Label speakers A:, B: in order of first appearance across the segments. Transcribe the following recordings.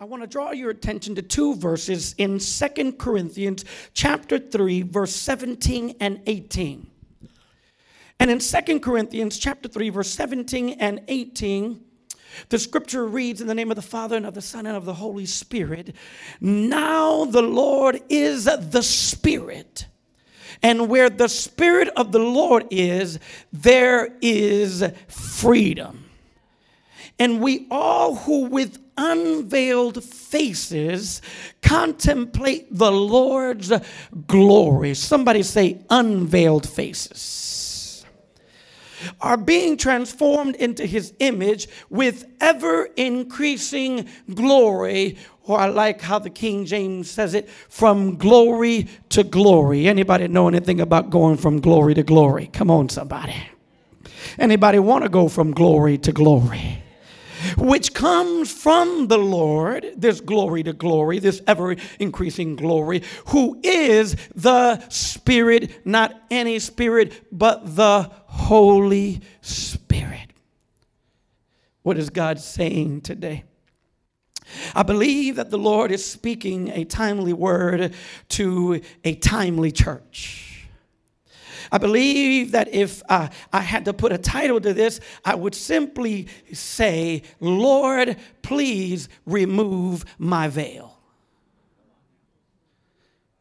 A: I want to draw your attention to two verses in Second Corinthians chapter 3 verse 17 and 18. And in Second Corinthians chapter 3 verse 17 and 18, the scripture reads in the name of the Father and of the Son and of the Holy Spirit, now the Lord is the Spirit. And where the Spirit of the Lord is, there is freedom. And we all who with unveiled faces contemplate the Lord's glory. Somebody say, unveiled faces. Are being transformed into his image with ever increasing glory, or I like how the King James says it, from glory to glory. Anybody know anything about going from glory to glory? Come on, somebody. Anybody want to go from glory to glory? Which comes from the Lord, this glory to glory, this ever increasing glory, who is the Spirit, not any Spirit, but the Holy Spirit. What is God saying today? I believe that the Lord is speaking a timely word to a timely church. I believe that if uh, I had to put a title to this, I would simply say, Lord, please remove my veil.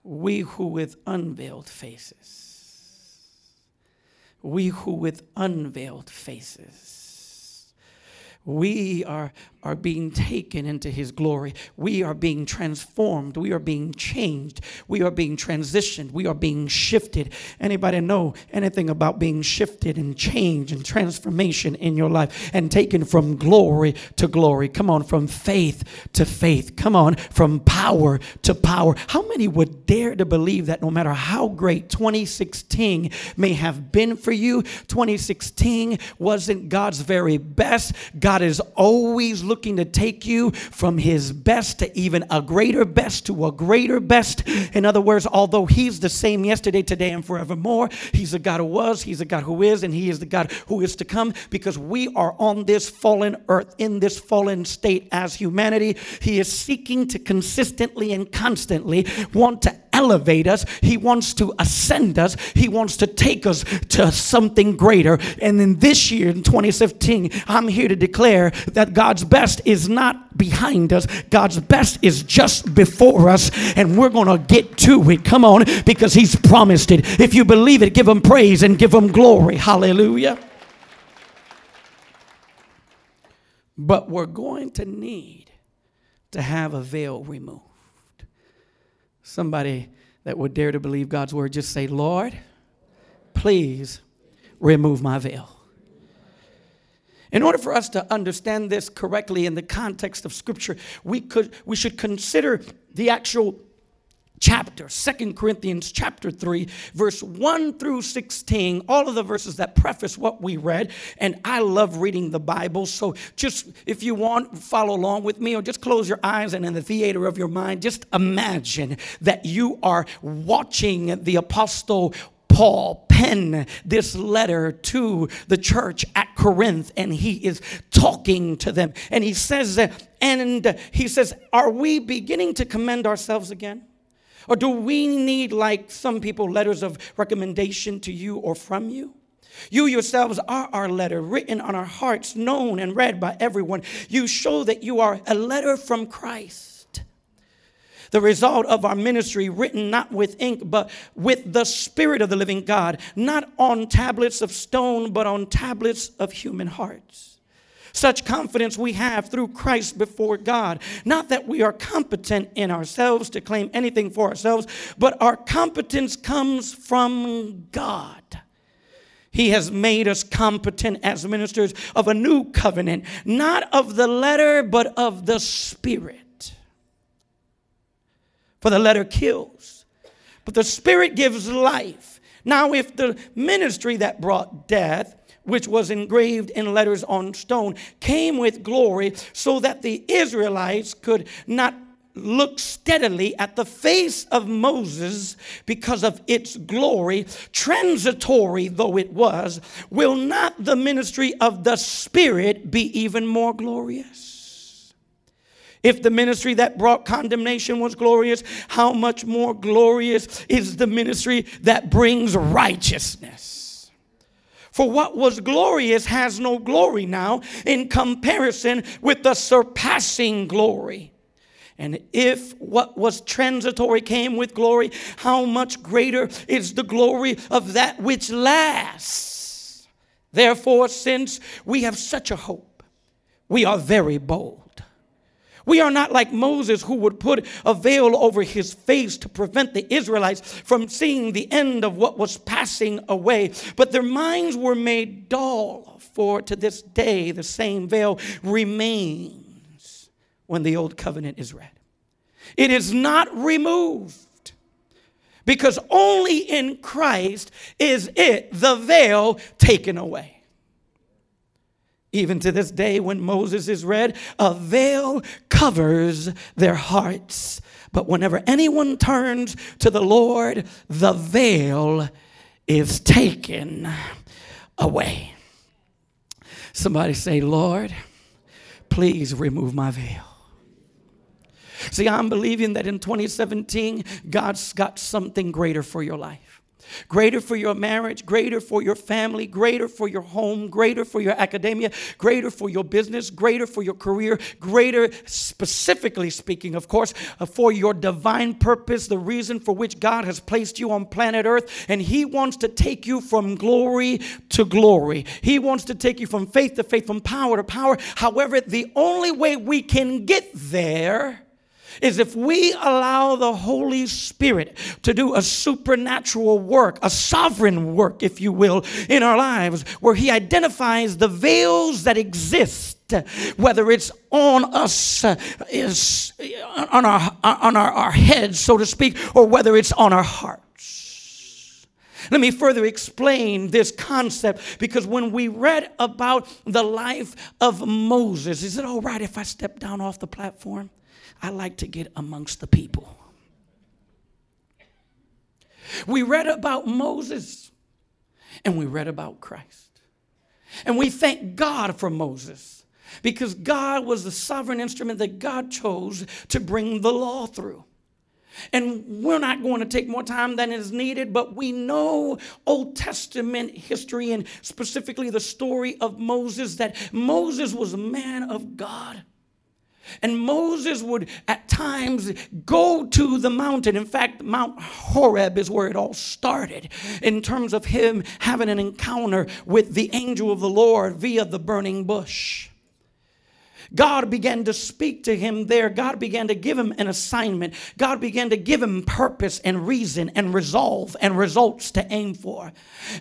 A: We who with unveiled faces, we who with unveiled faces, we are are being taken into his glory. We are being transformed. We are being changed. We are being transitioned. We are being shifted. Anybody know anything about being shifted and change and transformation in your life and taken from glory to glory? Come on, from faith to faith. Come on, from power to power. How many would dare to believe that no matter how great 2016 may have been for you, 2016 wasn't God's very best? God is always looking to take you from his best to even a greater best to a greater best. In other words, although he's the same yesterday, today, and forevermore, he's the God who was, he's the God who is, and he is the God who is to come because we are on this fallen earth, in this fallen state as humanity. He is seeking to consistently and constantly want to elevate us. He wants to ascend us. He wants to take us to something greater. And in this year, in 2015, I'm here to declare that God's best is not behind us. God's best is just before us. And we're going to get to it. Come on, because He's promised it. If you believe it, give Him praise and give Him glory. Hallelujah. But we're going to need to have a veil removed. Somebody that would dare to believe God's word, just say, Lord, please remove my veil. In order for us to understand this correctly in the context of Scripture, we, could, we should consider the actual chapter, Second Corinthians chapter 3, verse 1 through 16, all of the verses that preface what we read. And I love reading the Bible. So just if you want, follow along with me or just close your eyes and in the theater of your mind, just imagine that you are watching the apostle Paul pen this letter to the church at Corinth and he is talking to them. And he says, and he says, Are we beginning to commend ourselves again? Or do we need, like some people, letters of recommendation to you or from you? You yourselves are our letter, written on our hearts, known and read by everyone. You show that you are a letter from Christ. The result of our ministry, written not with ink, but with the Spirit of the living God, not on tablets of stone, but on tablets of human hearts. Such confidence we have through Christ before God. Not that we are competent in ourselves to claim anything for ourselves, but our competence comes from God. He has made us competent as ministers of a new covenant, not of the letter, but of the Spirit. For the letter kills, but the Spirit gives life. Now, if the ministry that brought death which was engraved in letters on stone, came with glory so that the Israelites could not look steadily at the face of Moses because of its glory, transitory though it was, will not the ministry of the Spirit be even more glorious? If the ministry that brought condemnation was glorious, how much more glorious is the ministry that brings righteousness? For what was glorious has no glory now in comparison with the surpassing glory. And if what was transitory came with glory, how much greater is the glory of that which lasts? Therefore, since we have such a hope, we are very bold. We are not like Moses, who would put a veil over his face to prevent the Israelites from seeing the end of what was passing away. But their minds were made dull, for to this day the same veil remains when the old covenant is read. It is not removed because only in Christ is it, the veil, taken away. Even to this day, when Moses is read, a veil covers their hearts. But whenever anyone turns to the Lord, the veil is taken away. Somebody say, Lord, please remove my veil. See, I'm believing that in 2017, God's got something greater for your life greater for your marriage, greater for your family, greater for your home, greater for your academia, greater for your business, greater for your career, greater, specifically speaking, of course, uh, for your divine purpose, the reason for which God has placed you on planet Earth. And He wants to take you from glory to glory. He wants to take you from faith to faith, from power to power. However, the only way we can get there is if we allow the Holy Spirit to do a supernatural work, a sovereign work, if you will, in our lives, where He identifies the veils that exist whether it's on us uh, is on our on our, our heads so to speak or whether it's on our hearts let me further explain this concept because when we read about the life of Moses, is it all right if I step down off the platform? I like to get amongst the people. We read about Moses and we read about Christ. And we thank God for Moses because God was the sovereign instrument that God chose to bring the law through. And we're not going to take more time than is needed, but we know Old Testament history and specifically the story of Moses that Moses was a man of God. And Moses would at times go to the mountain. In fact, Mount Horeb is where it all started in terms of him having an encounter with the angel of the Lord via the burning bush. God began to speak to him there. God began to give him an assignment. God began to give him purpose and reason and resolve and results to aim for.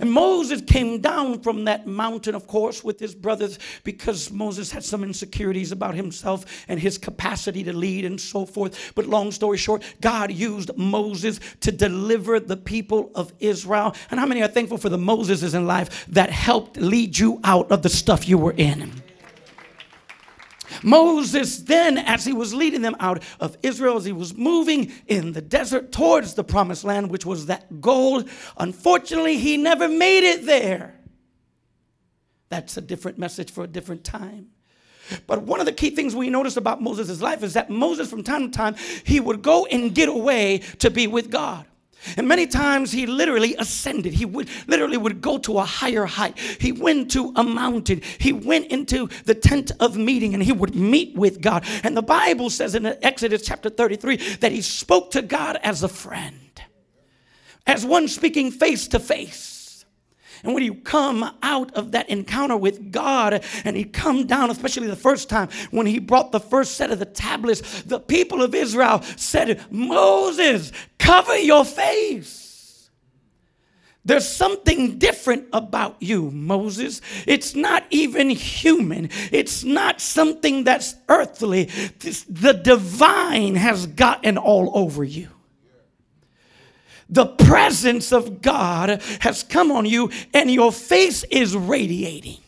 A: And Moses came down from that mountain, of course, with his brothers because Moses had some insecurities about himself and his capacity to lead and so forth. But long story short, God used Moses to deliver the people of Israel. And how many are thankful for the Moseses in life that helped lead you out of the stuff you were in? Moses, then, as he was leading them out of Israel, as he was moving in the desert towards the promised land, which was that goal, unfortunately, he never made it there. That's a different message for a different time. But one of the key things we notice about Moses' life is that Moses, from time to time, he would go and get away to be with God. And many times he literally ascended. He would literally would go to a higher height. He went to a mountain. He went into the tent of meeting and he would meet with God. And the Bible says in Exodus chapter 33 that he spoke to God as a friend, as one speaking face to face. And when you come out of that encounter with God and he come down, especially the first time when he brought the first set of the tablets, the people of Israel said, Moses, cover your face. There's something different about you, Moses. It's not even human. It's not something that's earthly. The divine has gotten all over you. The presence of God has come on you, and your face is radiating.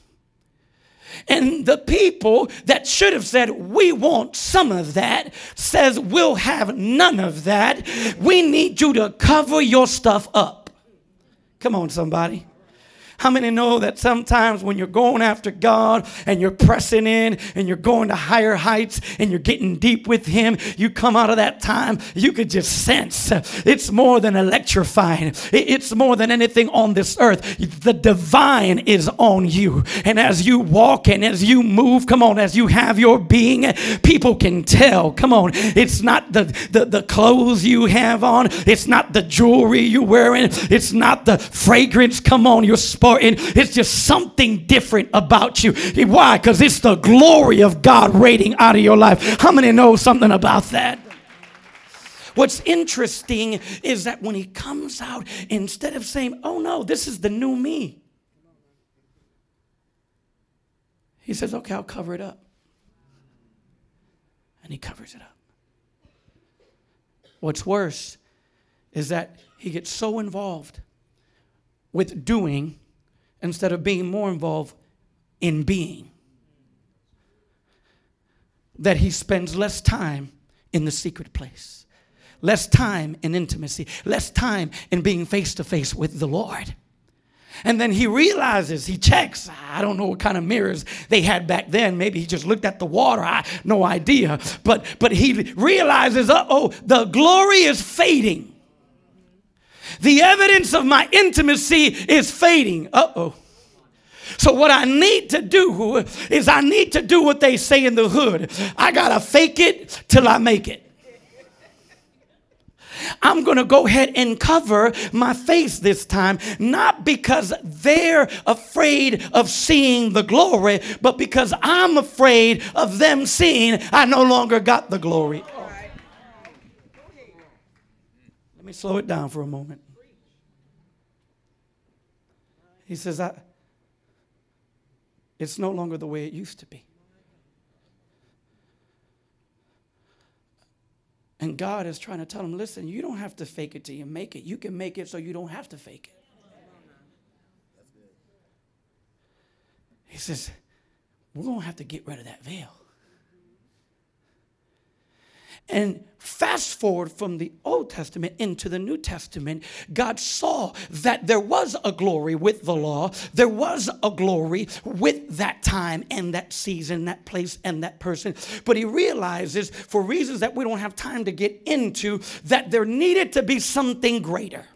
A: And the people that should have said, We want some of that, says, We'll have none of that. We need you to cover your stuff up. Come on, somebody. How many know that sometimes when you're going after God and you're pressing in and you're going to higher heights and you're getting deep with Him, you come out of that time, you could just sense it's more than electrifying, it's more than anything on this earth. The divine is on you. And as you walk and as you move, come on, as you have your being, people can tell. Come on, it's not the, the, the clothes you have on, it's not the jewelry you're wearing, it's not the fragrance, come on, you're and it's just something different about you. Why? Because it's the glory of God radiating out of your life. How many know something about that? What's interesting is that when he comes out, instead of saying, Oh no, this is the new me, he says, Okay, I'll cover it up. And he covers it up. What's worse is that he gets so involved with doing instead of being more involved in being. That he spends less time in the secret place, less time in intimacy, less time in being face to face with the Lord. And then he realizes, he checks. Ah, I don't know what kind of mirrors they had back then. Maybe he just looked at the water. I no idea. But but he realizes, uh-oh, the glory is fading. The evidence of my intimacy is fading. Uh oh. So, what I need to do is I need to do what they say in the hood I got to fake it till I make it. I'm going to go ahead and cover my face this time, not because they're afraid of seeing the glory, but because I'm afraid of them seeing I no longer got the glory. Let me slow it down for a moment. He says, I, it's no longer the way it used to be. And God is trying to tell him, listen, you don't have to fake it till you make it. You can make it so you don't have to fake it. He says, we're going to have to get rid of that veil. And fast forward from the Old Testament into the New Testament, God saw that there was a glory with the law. There was a glory with that time and that season, that place and that person. But he realizes, for reasons that we don't have time to get into, that there needed to be something greater.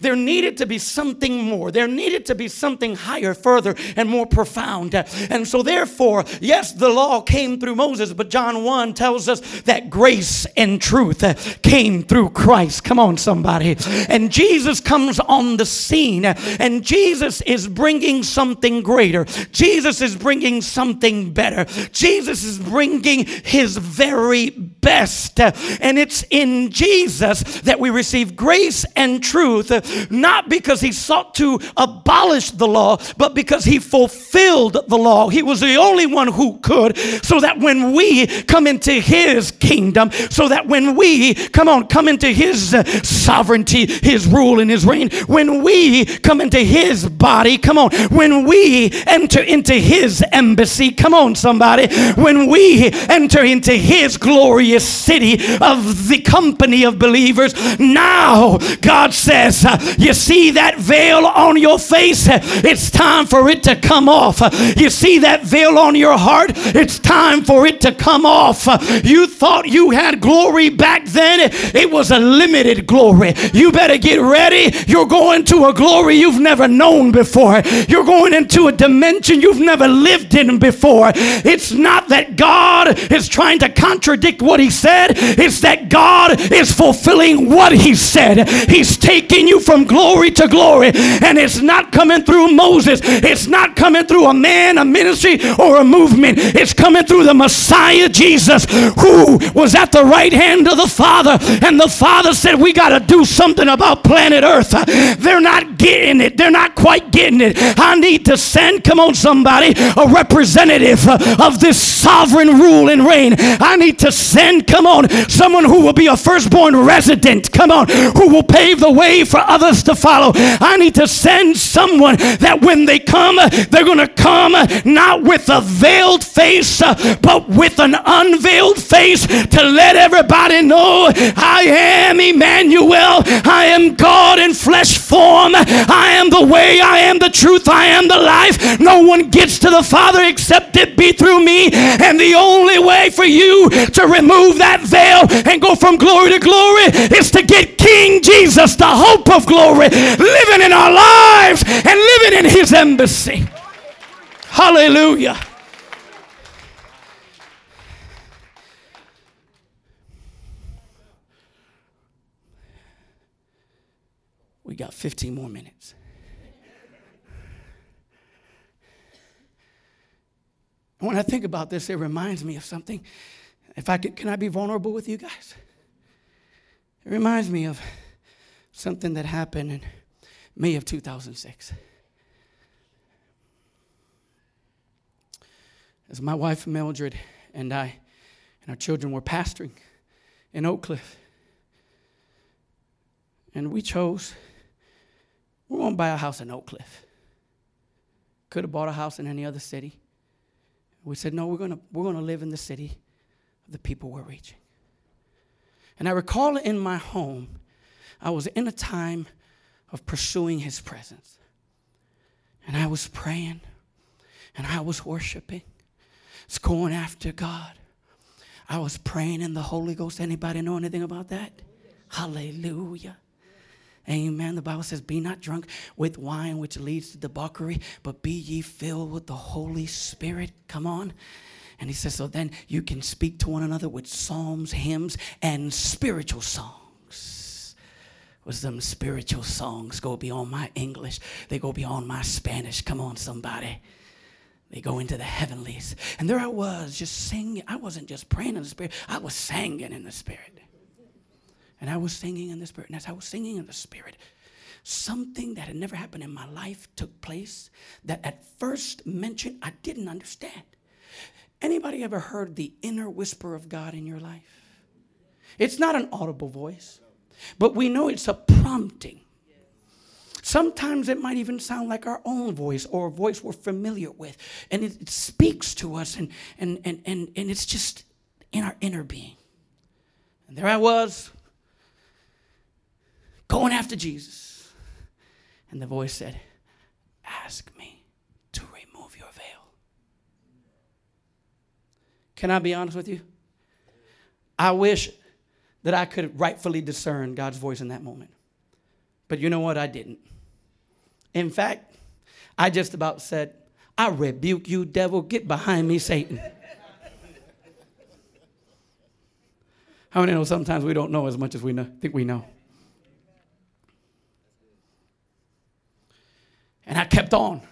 A: There needed to be something more. There needed to be something higher, further, and more profound. And so, therefore, yes, the law came through Moses, but John 1 tells us that grace and truth came through Christ. Come on, somebody. And Jesus comes on the scene, and Jesus is bringing something greater. Jesus is bringing something better. Jesus is bringing his very best. And it's in Jesus that we receive grace and truth not because he sought to abolish the law, but because he fulfilled the law. He was the only one who could, so that when we come into his kingdom, so that when we, come on, come into his uh, sovereignty, his rule, and his reign, when we come into his body, come on, when we enter into his embassy, come on, somebody, when we enter into his glorious city of the company of believers, now God says, Uh, you see that veil on your face? It's time for it to come off. You see that veil on your heart? It's time for it to come off. You thought you had glory back then, it was a limited glory. You better get ready. You're going to a glory you've never known before, you're going into a dimension you've never lived in before. It's not that God is trying to contradict what He said, it's that God is fulfilling what He said. He's taking you from glory to glory. And it's not coming through Moses, it's not coming through a man, a ministry, or a movement. It's coming through the Messiah Jesus, who was at the right hand of the Father. And the Father said, We got to do something about planet Earth. They're not getting it, they're not quite getting it. I need to send, come on, somebody, a representative of this sovereign rule and reign. I need to send, come on, someone who will be a firstborn resident, come on, who will pave the way for others to follow. I need to send someone that when they come, they're going to come not with a veiled face, but with an unveiled face to let everybody know I am Emmanuel. I am God in flesh form. I am the way, I am the truth, I am the life. No one gets to the Father except it be through me. And the only way for you to remove that veil and go from glory to glory is to get King Jesus, the hope of glory, living in our lives and living in his embassy. Hallelujah. We got 15 more minutes. When I think about this, it reminds me of something. If I could, can I be vulnerable with you guys? It reminds me of something that happened in May of 2006. As my wife Mildred and I and our children were pastoring in Oak Cliff. And we chose, we won't buy a house in Oak Cliff. Could have bought a house in any other city. We said, no, we're going to, we're going to live in the city of the people we're reaching. And I recall in my home, I was in a time of pursuing his presence. And I was praying and I was worshiping. It's going after God. I was praying in the Holy Ghost. Anybody know anything about that? Hallelujah. Amen. The Bible says, Be not drunk with wine, which leads to debauchery, but be ye filled with the Holy Spirit. Come on. And he says, So then you can speak to one another with psalms, hymns, and spiritual songs. Was them spiritual songs go beyond my English? They go beyond my Spanish. Come on, somebody. They go into the heavenlies. And there I was, just singing. I wasn't just praying in the Spirit, I was singing in the Spirit. And I was singing in the Spirit. And as I was singing in the Spirit, something that had never happened in my life took place that at first mention I didn't understand. Anybody ever heard the inner whisper of God in your life? It's not an audible voice, but we know it's a prompting. Sometimes it might even sound like our own voice or a voice we're familiar with. And it, it speaks to us, and, and, and, and, and it's just in our inner being. And there I was, going after Jesus. And the voice said, Ask me to remove your veil. Can I be honest with you? I wish that I could rightfully discern God's voice in that moment. But you know what? I didn't. In fact, I just about said, I rebuke you, devil. Get behind me, Satan. How many know sometimes we don't know as much as we know, think we know? And I kept on,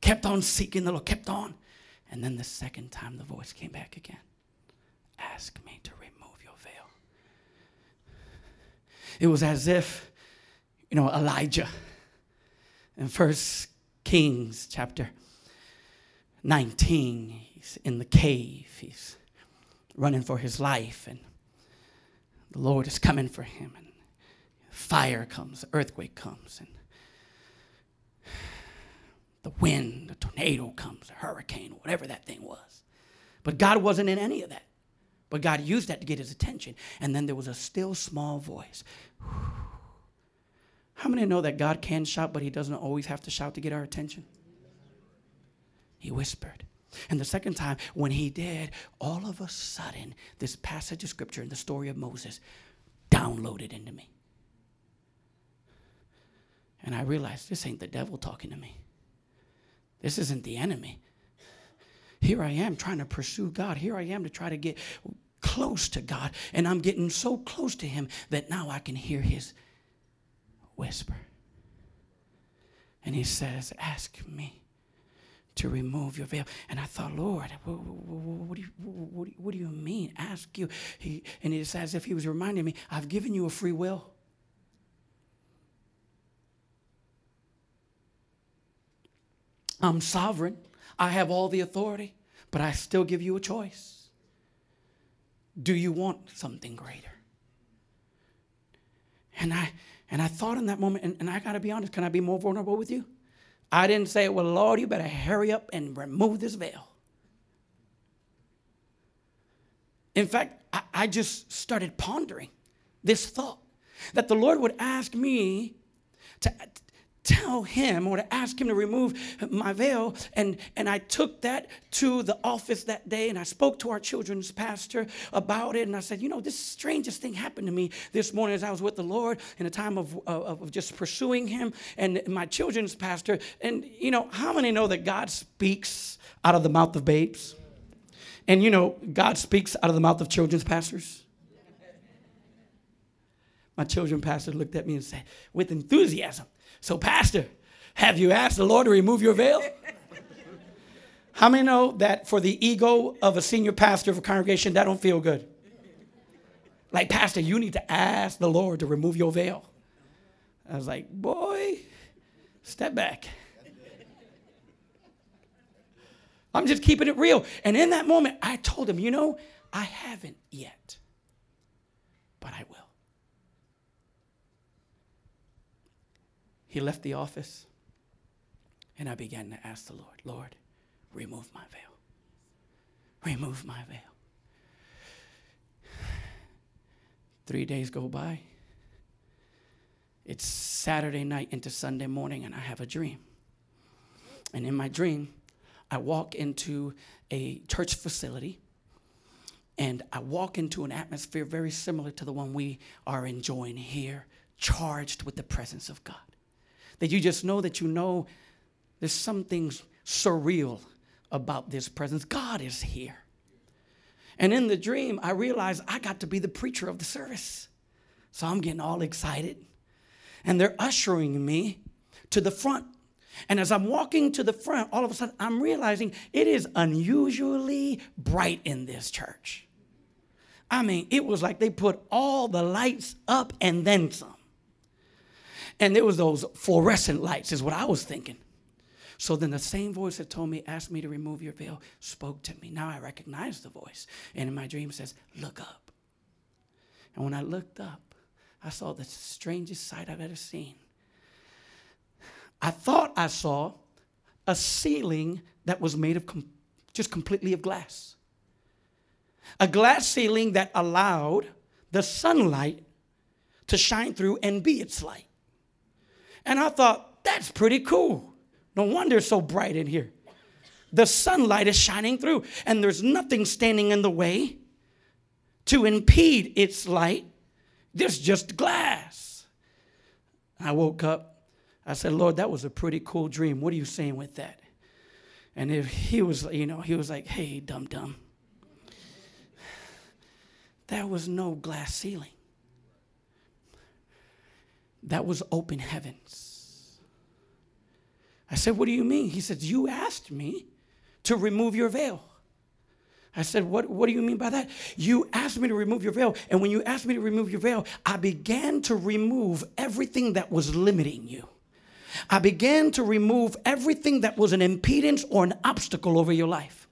A: kept on seeking the Lord, kept on. And then the second time the voice came back again Ask me to remove your veil. It was as if, you know, Elijah in First Kings chapter 19, he's in the cave, he's running for his life, and the Lord is coming for him. And fire comes, earthquake comes, and the wind, the tornado comes, a hurricane, whatever that thing was. But God wasn't in any of that. But God used that to get his attention. And then there was a still small voice. How many know that God can shout, but he doesn't always have to shout to get our attention? He whispered. And the second time, when he did, all of a sudden, this passage of scripture in the story of Moses downloaded into me. And I realized this ain't the devil talking to me. This isn't the enemy. Here I am trying to pursue God. Here I am to try to get close to God. And I'm getting so close to Him that now I can hear His whisper. And He says, Ask me to remove your veil. And I thought, Lord, what, what, do, you, what, what do you mean? Ask you. He, and it's as if He was reminding me, I've given you a free will. I'm sovereign. I have all the authority, but I still give you a choice. Do you want something greater? And I and I thought in that moment, and, and I gotta be honest, can I be more vulnerable with you? I didn't say, Well, Lord, you better hurry up and remove this veil. In fact, I, I just started pondering this thought that the Lord would ask me to tell him or to ask him to remove my veil. And, and I took that to the office that day and I spoke to our children's pastor about it. And I said, You know, this strangest thing happened to me this morning as I was with the Lord in a time of, of, of just pursuing him and my children's pastor. And, you know, how many know that God speaks out of the mouth of babes? And, you know, God speaks out of the mouth of children's pastors my children pastor looked at me and said, with enthusiasm, So, Pastor, have you asked the Lord to remove your veil? How many know that for the ego of a senior pastor of a congregation, that don't feel good? Like, Pastor, you need to ask the Lord to remove your veil. I was like, boy, step back. I'm just keeping it real. And in that moment, I told him, you know, I haven't yet, but I will. He left the office, and I began to ask the Lord, Lord, remove my veil. Remove my veil. Three days go by. It's Saturday night into Sunday morning, and I have a dream. And in my dream, I walk into a church facility and I walk into an atmosphere very similar to the one we are enjoying here, charged with the presence of God that you just know that you know there's something surreal about this presence. God is here. And in the dream, I realized I got to be the preacher of the service. So I'm getting all excited. And they're ushering me to the front. And as I'm walking to the front, all of a sudden I'm realizing it is unusually bright in this church. I mean, it was like they put all the lights up and then some. And there was those fluorescent lights, is what I was thinking. So then the same voice that told me, asked me to remove your veil, spoke to me. Now I recognize the voice. And in my dream it says, look up. And when I looked up, I saw the strangest sight I've ever seen. I thought I saw a ceiling that was made of com- just completely of glass. A glass ceiling that allowed the sunlight to shine through and be its light. And I thought, that's pretty cool. No wonder it's so bright in here. The sunlight is shining through, and there's nothing standing in the way to impede its light. There's just glass. I woke up. I said, Lord, that was a pretty cool dream. What are you saying with that? And if he was, you know, he was like, hey, dum dum. There was no glass ceiling that was open heavens. I said, What do you mean? He said, You asked me to remove your veil. I said, what, what do you mean by that? You asked me to remove your veil. And when you asked me to remove your veil, I began to remove everything that was limiting you. I began to remove everything that was an impedance or an obstacle over your life.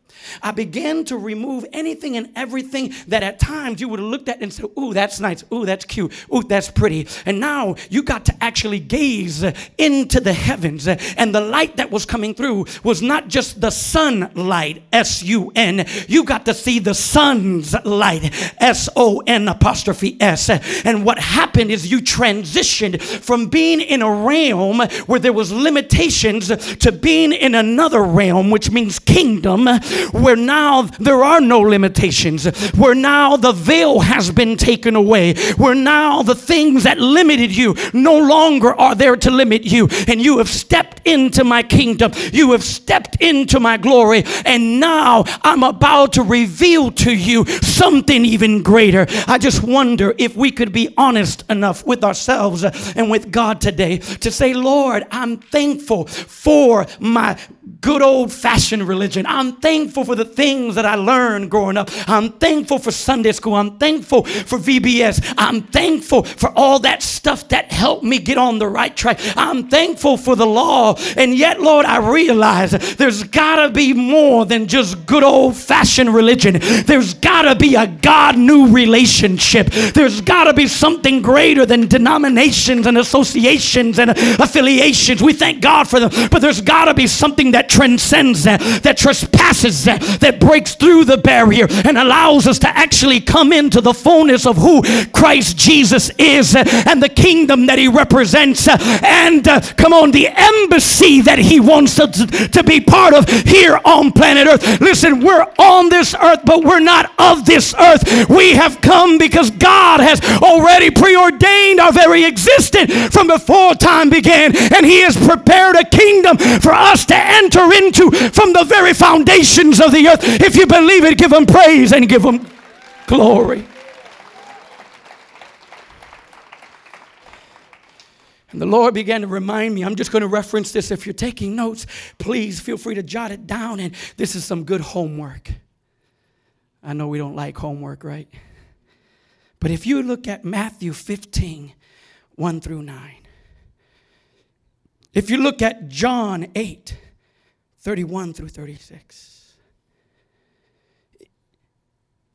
A: I began to remove anything and everything that at times you would have looked at and said, Ooh, that's nice. Ooh, that's cute. Ooh, that's pretty. And now you got to actually gaze into the heavens. And the light that was coming through was not just the sunlight, S U N. You got to see the sun's light, S O N apostrophe S. And what happened is you transitioned from being in a realm where there was limitations to being in another realm, which means kingdom, where now there are no limitations, where now the veil has been taken away, where now the things that limited you no longer are there to limit you, and you have stepped into my kingdom, you have stepped into my glory, and now I'm about to reveal to you something even greater. I just wonder if we could be honest enough with ourselves and with God today to say, Lord, I'm thankful for my good old fashioned religion. I'm thankful for the things that I learned growing up. I'm thankful for Sunday school. I'm thankful for VBS. I'm thankful for all that stuff that helped me get on the right track. I'm thankful for the law. And yet, Lord, I realize there's got to be more than just good old fashioned religion. There's got to be a God new relationship. There's got to be something greater than denominations and associations and affiliations. We thank God for them. But there's got to be something that transcends that, that trespasses that, that breaks through the barrier and allows us to actually come into the fullness of who Christ Jesus is and the kingdom that he represents and uh, come on, the embassy that he wants us to, to be part of here on planet Earth. Listen, we're on this earth, but we're not of this earth. We have come because God has already preordained our very existence from before time began, and he has prepared a kingdom for us to enter into from the very foundations of the earth. If you believe it, give them praise and give them glory. And the Lord began to remind me. I'm just going to reference this. If you're taking notes, please feel free to jot it down. And this is some good homework. I know we don't like homework, right? But if you look at Matthew 15, 1 through 9, if you look at John 8, 31 through 36,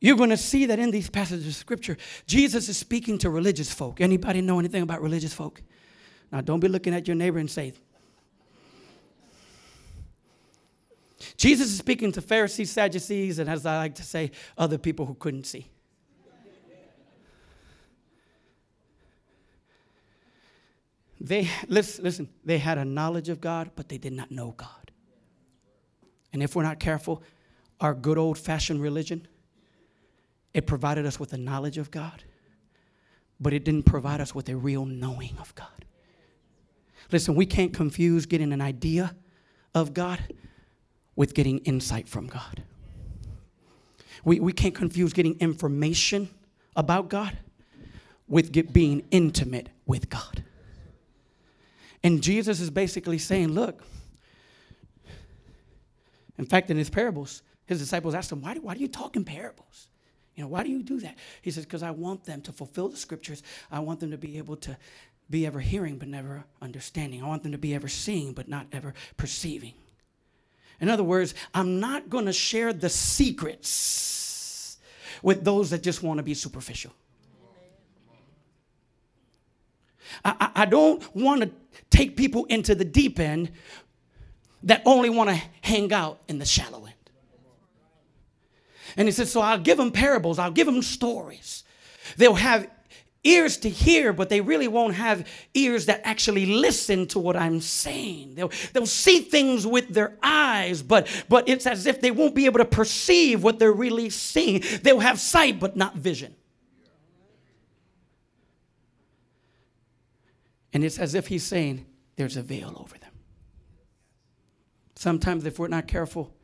A: you're going to see that in these passages of scripture, Jesus is speaking to religious folk. Anybody know anything about religious folk? Now, don't be looking at your neighbor and say, Jesus is speaking to Pharisees, Sadducees, and as I like to say, other people who couldn't see. They listen, listen, they had a knowledge of God, but they did not know God. And if we're not careful, our good old fashioned religion, it provided us with a knowledge of God, but it didn't provide us with a real knowing of God. Listen, we can't confuse getting an idea of God with getting insight from God. We, we can't confuse getting information about God with get, being intimate with God. And Jesus is basically saying, look, in fact, in his parables, his disciples asked him, why do, why do you talk in parables? You know, why do you do that? He says, because I want them to fulfill the scriptures. I want them to be able to be ever hearing but never understanding. I want them to be ever seeing but not ever perceiving. In other words, I'm not going to share the secrets with those that just want to be superficial. I, I, I don't want to take people into the deep end that only want to hang out in the shallow end. And he said, So I'll give them parables, I'll give them stories. They'll have ears to hear, but they really won't have ears that actually listen to what I'm saying. They'll, they'll see things with their eyes, but, but it's as if they won't be able to perceive what they're really seeing. They'll have sight, but not vision. And it's as if he's saying, there's a veil over them. Sometimes, if we're not careful,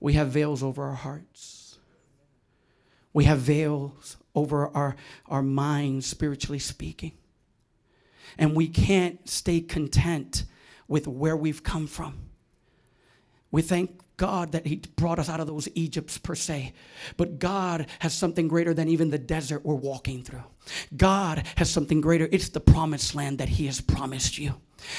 A: we have veils over our hearts. We have veils over our, our minds, spiritually speaking. And we can't stay content with where we've come from. We thank God that He brought us out of those Egypts per se. But God has something greater than even the desert we're walking through. God has something greater. It's the promised land that He has promised you.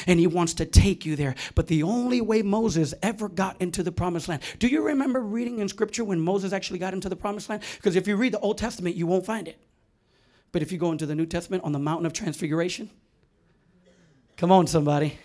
A: And He wants to take you there. But the only way Moses ever got into the promised land, do you remember reading in Scripture when Moses actually got into the promised land? Because if you read the Old Testament, you won't find it. But if you go into the New Testament on the mountain of transfiguration, come on, somebody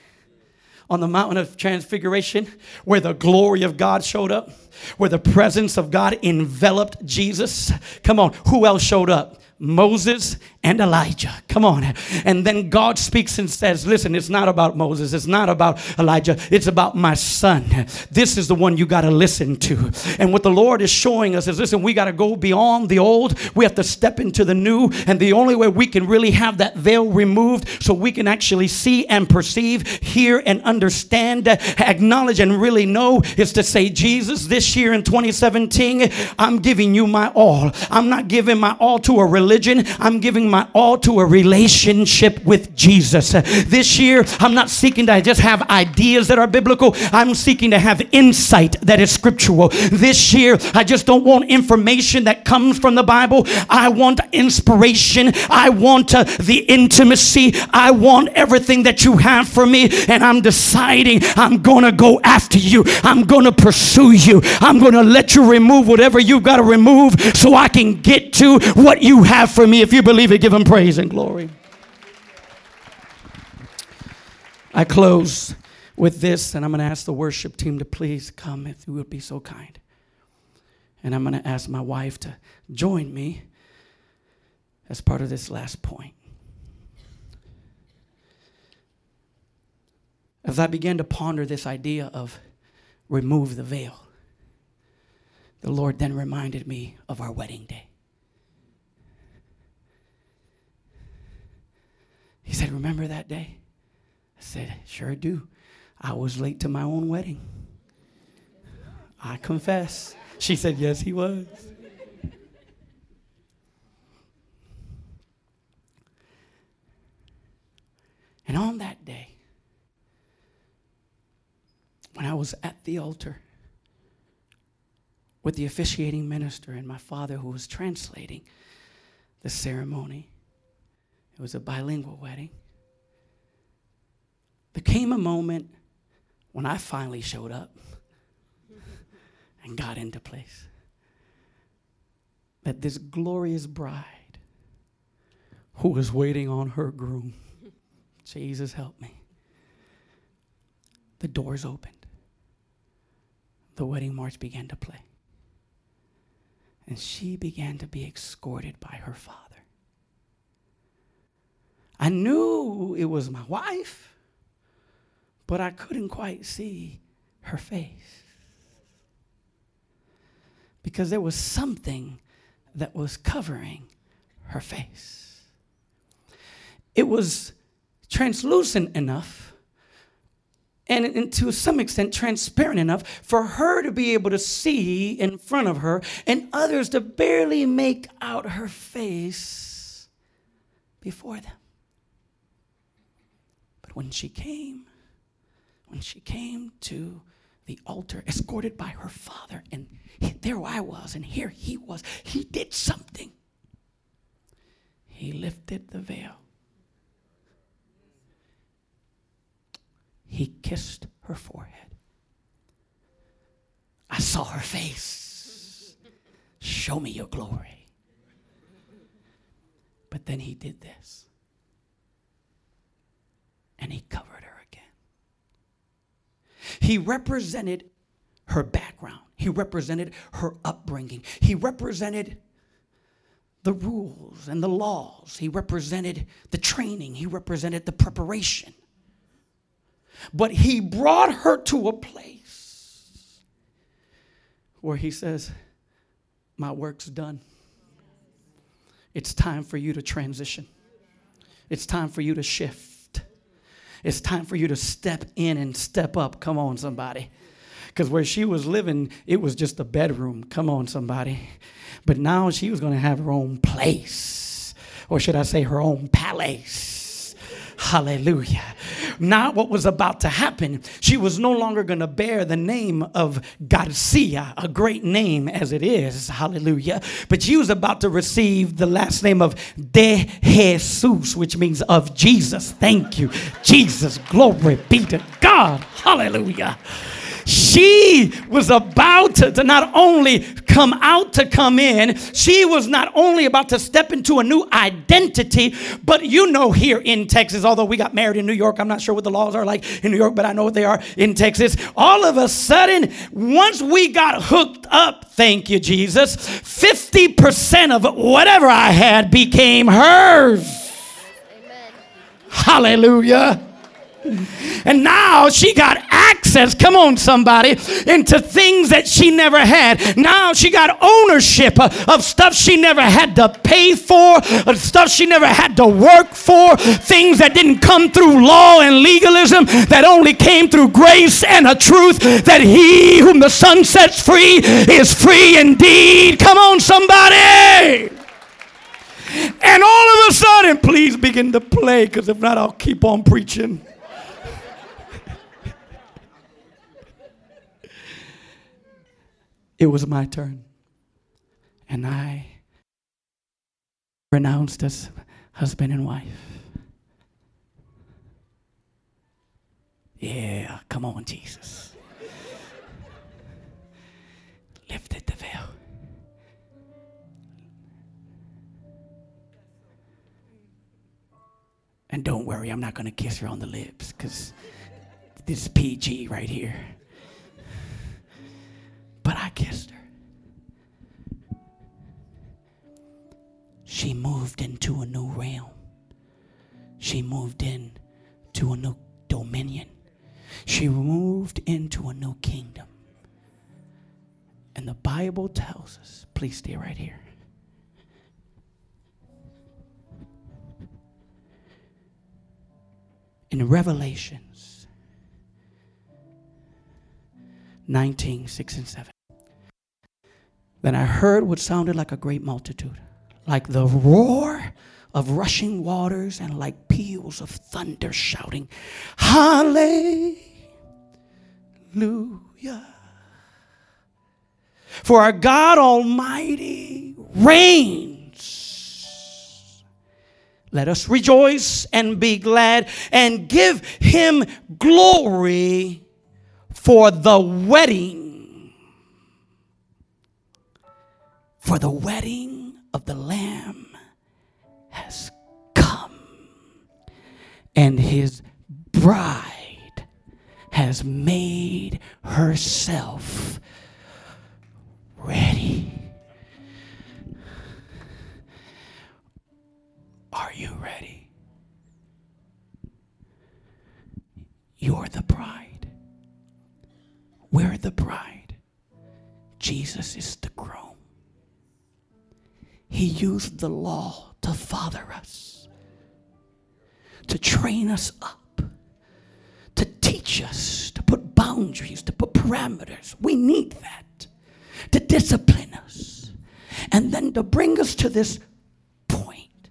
A: on the mountain of transfiguration where the glory of God showed up, where the presence of God enveloped Jesus. Come on, who else showed up? Moses and Elijah. Come on. And then God speaks and says, Listen, it's not about Moses. It's not about Elijah. It's about my son. This is the one you got to listen to. And what the Lord is showing us is listen, we got to go beyond the old. We have to step into the new. And the only way we can really have that veil removed so we can actually see and perceive, hear and understand, acknowledge and really know is to say, Jesus, this year in 2017, I'm giving you my all. I'm not giving my all to a religion. I'm giving my my all to a relationship with Jesus. This year, I'm not seeking to just have ideas that are biblical, I'm seeking to have insight that is scriptural. This year, I just don't want information that comes from the Bible. I want inspiration. I want uh, the intimacy. I want everything that you have for me. And I'm deciding I'm going to go after you. I'm going to pursue you. I'm going to let you remove whatever you've got to remove so I can get to what you have for me. If you believe it, give him praise and glory. I close with this, and I'm going to ask the worship team to please come if you would be so kind. And I'm going to ask my wife to join me as part of this last point. As I began to ponder this idea of remove the veil, the Lord then reminded me of our wedding day. He said, Remember that day? I said, Sure do. I was late to my own wedding. I confess. She said, Yes, he was. And on that day, when I was at the altar with the officiating minister and my father who was translating the ceremony, it was a bilingual wedding. There came a moment when I finally showed up and got into place. That this glorious bride who was waiting on her groom, Jesus help me, the doors opened. The wedding march began to play. And she began to be escorted by her father. I knew it was my wife, but I couldn't quite see her face. Because there was something that was covering her face. It was translucent enough and, to some extent transparent enough for her to be able to see in front of her and others to barely make out her face before them. When she came, when she came to the altar, escorted by her father, and there I was, and here he was, he did something. He lifted the veil. He kissed her forehead. I saw her face. Show me your glory. But then he did this and he covered her again. He represented her background, he represented her upbringing, he represented the rules and the laws, he represented the training, he represented the preparation. But he brought her to a place where he says, My work's done. It's time for you to transition. It's time for you to shift. It's time for you to step in and step up. Come on, somebody. Because where she was living, it was just a bedroom. Come on, somebody. But now she was going to have her own place. Or should I say her own palace? Hallelujah. Not what was about to happen. She was no longer going to bear the name of Garcia, a great name as it is. Hallelujah. But she was about to receive the last name of De Jesus, which means of Jesus. Thank you. Jesus. Glory be to God. Hallelujah she was about to, to, not only come out to come in, she was not only about to step into a new identity, but you know, here in Texas, although we got married in New York, I'm not sure what the laws are like in New York, but I know what they are in Texas. All of a sudden, once we got hooked up, thank you, Jesus, 50% of whatever I had became hers. Amen. Hallelujah. And now she got access, come on, somebody, into things that she never had. Now she got ownership of stuff she never had to pay for, of stuff she never had to work for, things that didn't come through law and legalism, that only came through grace and a truth that he whom the Son sets free is free indeed. Come on, somebody. And all of a sudden, please begin to play, because if not, I'll keep on preaching. It was my turn. And I renounced as husband and wife. Yeah, come on, Jesus. Lifted the veil. And don't worry, I'm not going to kiss her on the lips because this is PG right here. I kissed her. She moved into a new realm. She moved in to a new dominion. She moved into a new kingdom. And the Bible tells us, please stay right here. In Revelations 19, 6 and 7. Then I heard what sounded like a great multitude, like the roar of rushing waters and like peals of thunder shouting, Hallelujah. For our God Almighty reigns. Let us rejoice and be glad and give him glory for the wedding. For the wedding of the Lamb has come, and his bride has made herself ready. Are you ready? You're the bride. We're the bride. Jesus is the groom. He used the law to father us, to train us up, to teach us, to put boundaries, to put parameters. We need that to discipline us, and then to bring us to this point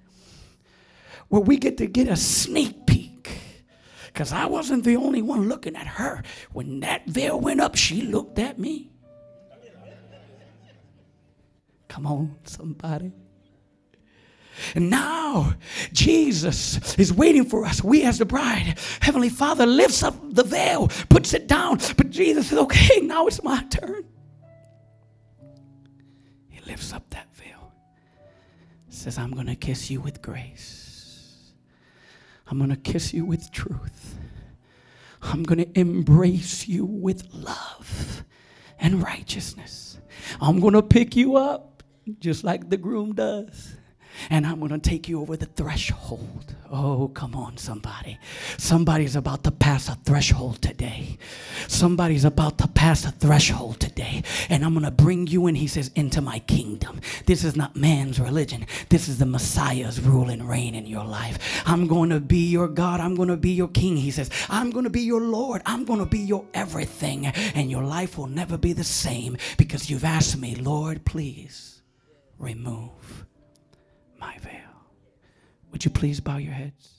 A: where we get to get a sneak peek. Because I wasn't the only one looking at her. When that veil went up, she looked at me. Come on, somebody. And now Jesus is waiting for us. We, as the bride, Heavenly Father lifts up the veil, puts it down. But Jesus says, okay, now it's my turn. He lifts up that veil, says, I'm going to kiss you with grace, I'm going to kiss you with truth, I'm going to embrace you with love and righteousness. I'm going to pick you up just like the groom does. And I'm going to take you over the threshold. Oh, come on, somebody. Somebody's about to pass a threshold today. Somebody's about to pass a threshold today. And I'm going to bring you in, he says, into my kingdom. This is not man's religion. This is the Messiah's rule and reign in your life. I'm going to be your God. I'm going to be your king. He says, I'm going to be your Lord. I'm going to be your everything. And your life will never be the same because you've asked me, Lord, please remove my veil. Would you please bow your heads?